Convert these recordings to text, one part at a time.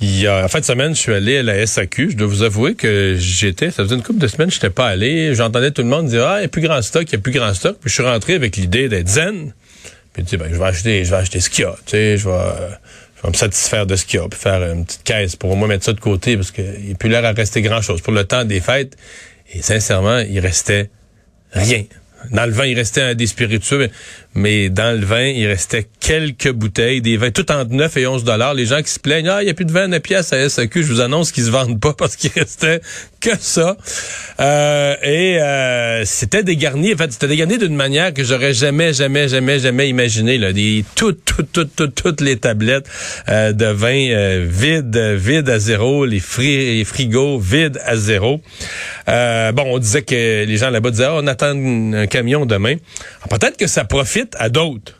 Il y a, en fin de semaine, je suis allé à la SAQ. Je dois vous avouer que j'étais, ça faisait une couple de semaines, je n'étais pas allé. J'entendais tout le monde dire, ah, il n'y a plus grand stock, il n'y a plus grand stock. Puis je suis rentré avec l'idée d'être zen. Puis tu sais, ben, je vais acheter, je vais acheter ce qu'il y a. Tu sais, je vais, je vais me satisfaire de ce qu'il y a, puis faire une petite caisse pour au moins mettre ça de côté, parce qu'il n'y a plus l'air à rester grand chose. Pour le temps des fêtes, et sincèrement, il restait rien. Dans le vin, il restait des spiritueux, mais dans le vin, il restait quelques bouteilles, des vins tout entre 9 et 11 dollars. Les gens qui se plaignent, ah, il n'y a plus de vin à pièce à SAQ, je vous annonce qu'ils se vendent pas parce qu'il restait que ça. Euh, et euh, c'était dégarni, en fait, c'était dégarni d'une manière que j'aurais jamais, jamais, jamais, jamais imaginé. Là. Des, toutes, toutes, toutes, toutes, toutes les tablettes euh, de vin vides, vides à zéro, les, les frigos vides à zéro. bon, on disait que les gens là-bas disaient, ah, on attend un camion demain. Peut-être que ça profite à d'autres.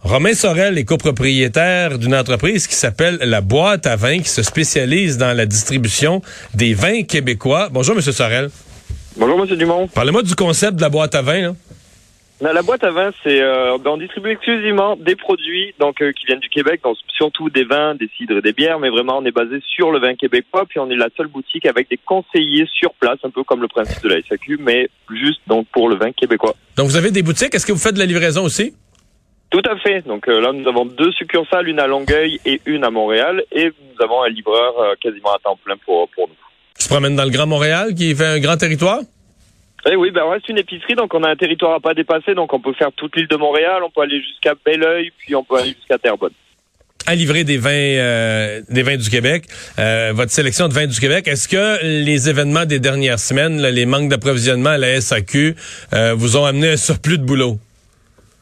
Romain Sorel est copropriétaire d'une entreprise qui s'appelle La Boîte à vin, qui se spécialise dans la distribution des vins québécois. Bonjour, M. Sorel. Bonjour, M. Dumont. Parlez-moi du concept de la boîte à vin. La boîte à vin, c'est euh, on distribue exclusivement des produits donc euh, qui viennent du Québec, donc surtout des vins, des cidres et des bières, mais vraiment on est basé sur le vin québécois. Puis on est la seule boutique avec des conseillers sur place, un peu comme le principe de la SAQ, mais juste donc pour le vin québécois. Donc vous avez des boutiques? Est-ce que vous faites de la livraison aussi? Tout à fait. Donc euh, là nous avons deux succursales, une à Longueuil et une à Montréal, et nous avons un livreur quasiment à temps plein pour pour nous. Tu se promènes dans le Grand Montréal, qui fait un grand territoire? Eh oui, ben on reste une épicerie, donc on a un territoire à pas dépasser, donc on peut faire toute l'île de Montréal, on peut aller jusqu'à Belleuil, puis on peut aller jusqu'à Terrebonne. À livrer des vins, euh, des vins du Québec, euh, votre sélection de vins du Québec, est-ce que les événements des dernières semaines, les manques d'approvisionnement à la SAQ, euh, vous ont amené un surplus de boulot?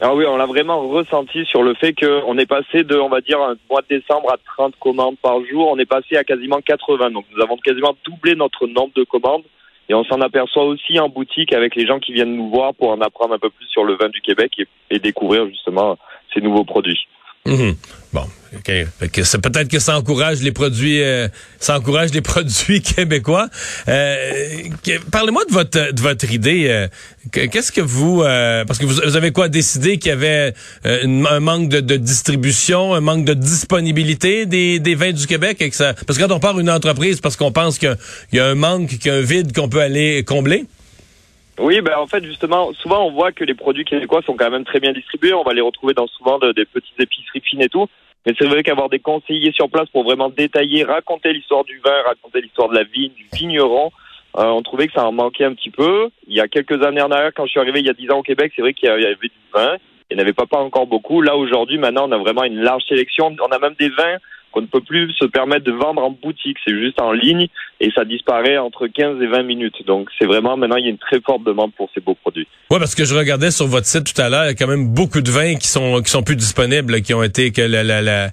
Ah oui, on l'a vraiment ressenti sur le fait qu'on est passé de, on va dire, un mois de décembre à 30 commandes par jour, on est passé à quasiment 80. Donc nous avons quasiment doublé notre nombre de commandes. Et on s'en aperçoit aussi en boutique avec les gens qui viennent nous voir pour en apprendre un peu plus sur le vin du Québec et, découvrir justement ces nouveaux produits. Mhm. Bon, ok. c'est peut-être que ça encourage les produits, euh, ça encourage les produits québécois. Euh, parlez-moi de votre de votre idée. Euh, qu'est-ce que vous, parce que vous, avez quoi décidé qu'il y avait un manque de, distribution, un manque de disponibilité des, des vins du Québec et que ça, parce que quand on part une entreprise, parce qu'on pense qu'il y a un manque, qu'il y a un vide qu'on peut aller combler? Oui, ben en fait justement, souvent on voit que les produits québécois sont quand même très bien distribués. On va les retrouver dans souvent des petites épiceries fines et tout. Mais c'est vrai qu'avoir des conseillers sur place pour vraiment détailler, raconter l'histoire du vin, raconter l'histoire de la vigne, du vigneron, euh, on trouvait que ça en manquait un petit peu. Il y a quelques années en arrière, quand je suis arrivé il y a dix ans au Québec, c'est vrai qu'il y avait du vin. Il n'y en avait pas encore beaucoup. Là aujourd'hui, maintenant, on a vraiment une large sélection. On a même des vins qu'on ne peut plus se permettre de vendre en boutique. C'est juste en ligne et ça disparaît entre 15 et 20 minutes. Donc c'est vraiment maintenant il y a une très forte demande pour ces beaux produits. Ouais, parce que je regardais sur votre site tout à l'heure, il y a quand même beaucoup de vins qui sont qui sont plus disponibles, qui ont été que la, la, la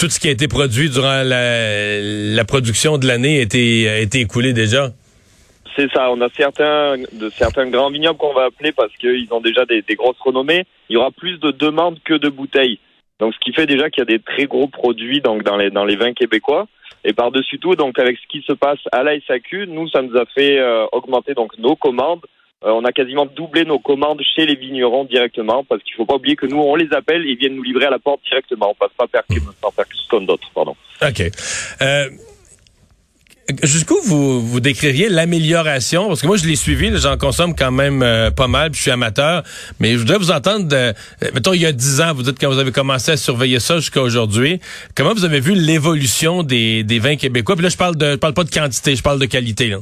tout ce qui a été produit durant la, la production de l'année a été, a été écoulé déjà. C'est ça. On a certains de certains grands vignobles qu'on va appeler parce qu'ils ont déjà des, des grosses renommées. Il y aura plus de demandes que de bouteilles. Donc, ce qui fait déjà qu'il y a des très gros produits donc dans les dans les vins québécois. Et par-dessus tout, donc avec ce qui se passe à la SAQ, nous, ça nous a fait euh, augmenter donc nos commandes. Euh, on a quasiment doublé nos commandes chez les vignerons directement, parce qu'il faut pas oublier que nous, on les appelle et ils viennent nous livrer à la porte directement. On passe pas par, par comme d'autres, pardon. OK. Euh, Jusqu'où vous, vous décririez l'amélioration? Parce que moi, je l'ai suivi, j'en consomme quand même euh, pas mal, puis je suis amateur. Mais je voudrais vous entendre, de, euh, mettons, il y a dix ans, vous dites quand vous avez commencé à surveiller ça jusqu'à aujourd'hui, comment vous avez vu l'évolution des, des vins québécois? Puis là, je parle de, je parle pas de quantité, je parle de qualité. Là.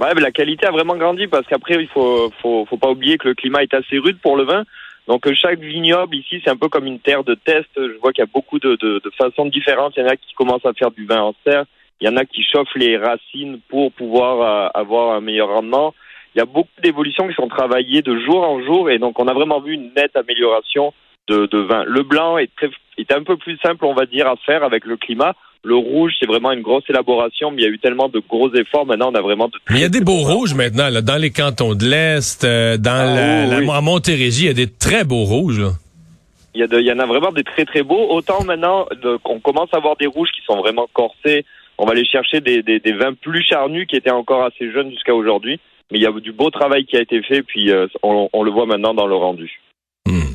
Ouais, mais la qualité a vraiment grandi parce qu'après, il faut, faut, faut pas oublier que le climat est assez rude pour le vin. Donc chaque vignoble ici, c'est un peu comme une terre de test. Je vois qu'il y a beaucoup de, de, de façons différentes. Il y en a qui commencent à faire du vin en serre. Il y en a qui chauffent les racines pour pouvoir euh, avoir un meilleur rendement. Il y a beaucoup d'évolutions qui sont travaillées de jour en jour et donc on a vraiment vu une nette amélioration de, de vin. Le blanc est, très, est un peu plus simple, on va dire, à faire avec le climat. Le rouge, c'est vraiment une grosse élaboration, mais il y a eu tellement de gros efforts. Maintenant, on a vraiment de. Mais il y a des beaux rouges maintenant, là, dans les cantons de l'Est, euh, dans ah, la, Montérégie, il y a des très beaux rouges. Là. Il y, a il y en a vraiment des très très beaux. Autant maintenant, qu'on commence à avoir des rouges qui sont vraiment corsés, on va aller chercher des, des, des, vins plus charnus qui étaient encore assez jeunes jusqu'à aujourd'hui. Mais il y a du beau travail qui a été fait, puis euh, on, on, le voit maintenant dans le rendu. Hmm.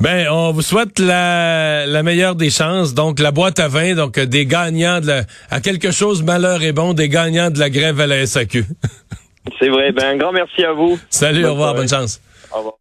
Ben, on vous souhaite la, la meilleure des chances. Donc, la boîte à vin, donc des gagnants de la, à quelque chose, malheur est bon, des gagnants de la grève à la SAQ. C'est vrai. Ben, un grand merci à vous. Salut, au revoir, bonne chance. Au revoir.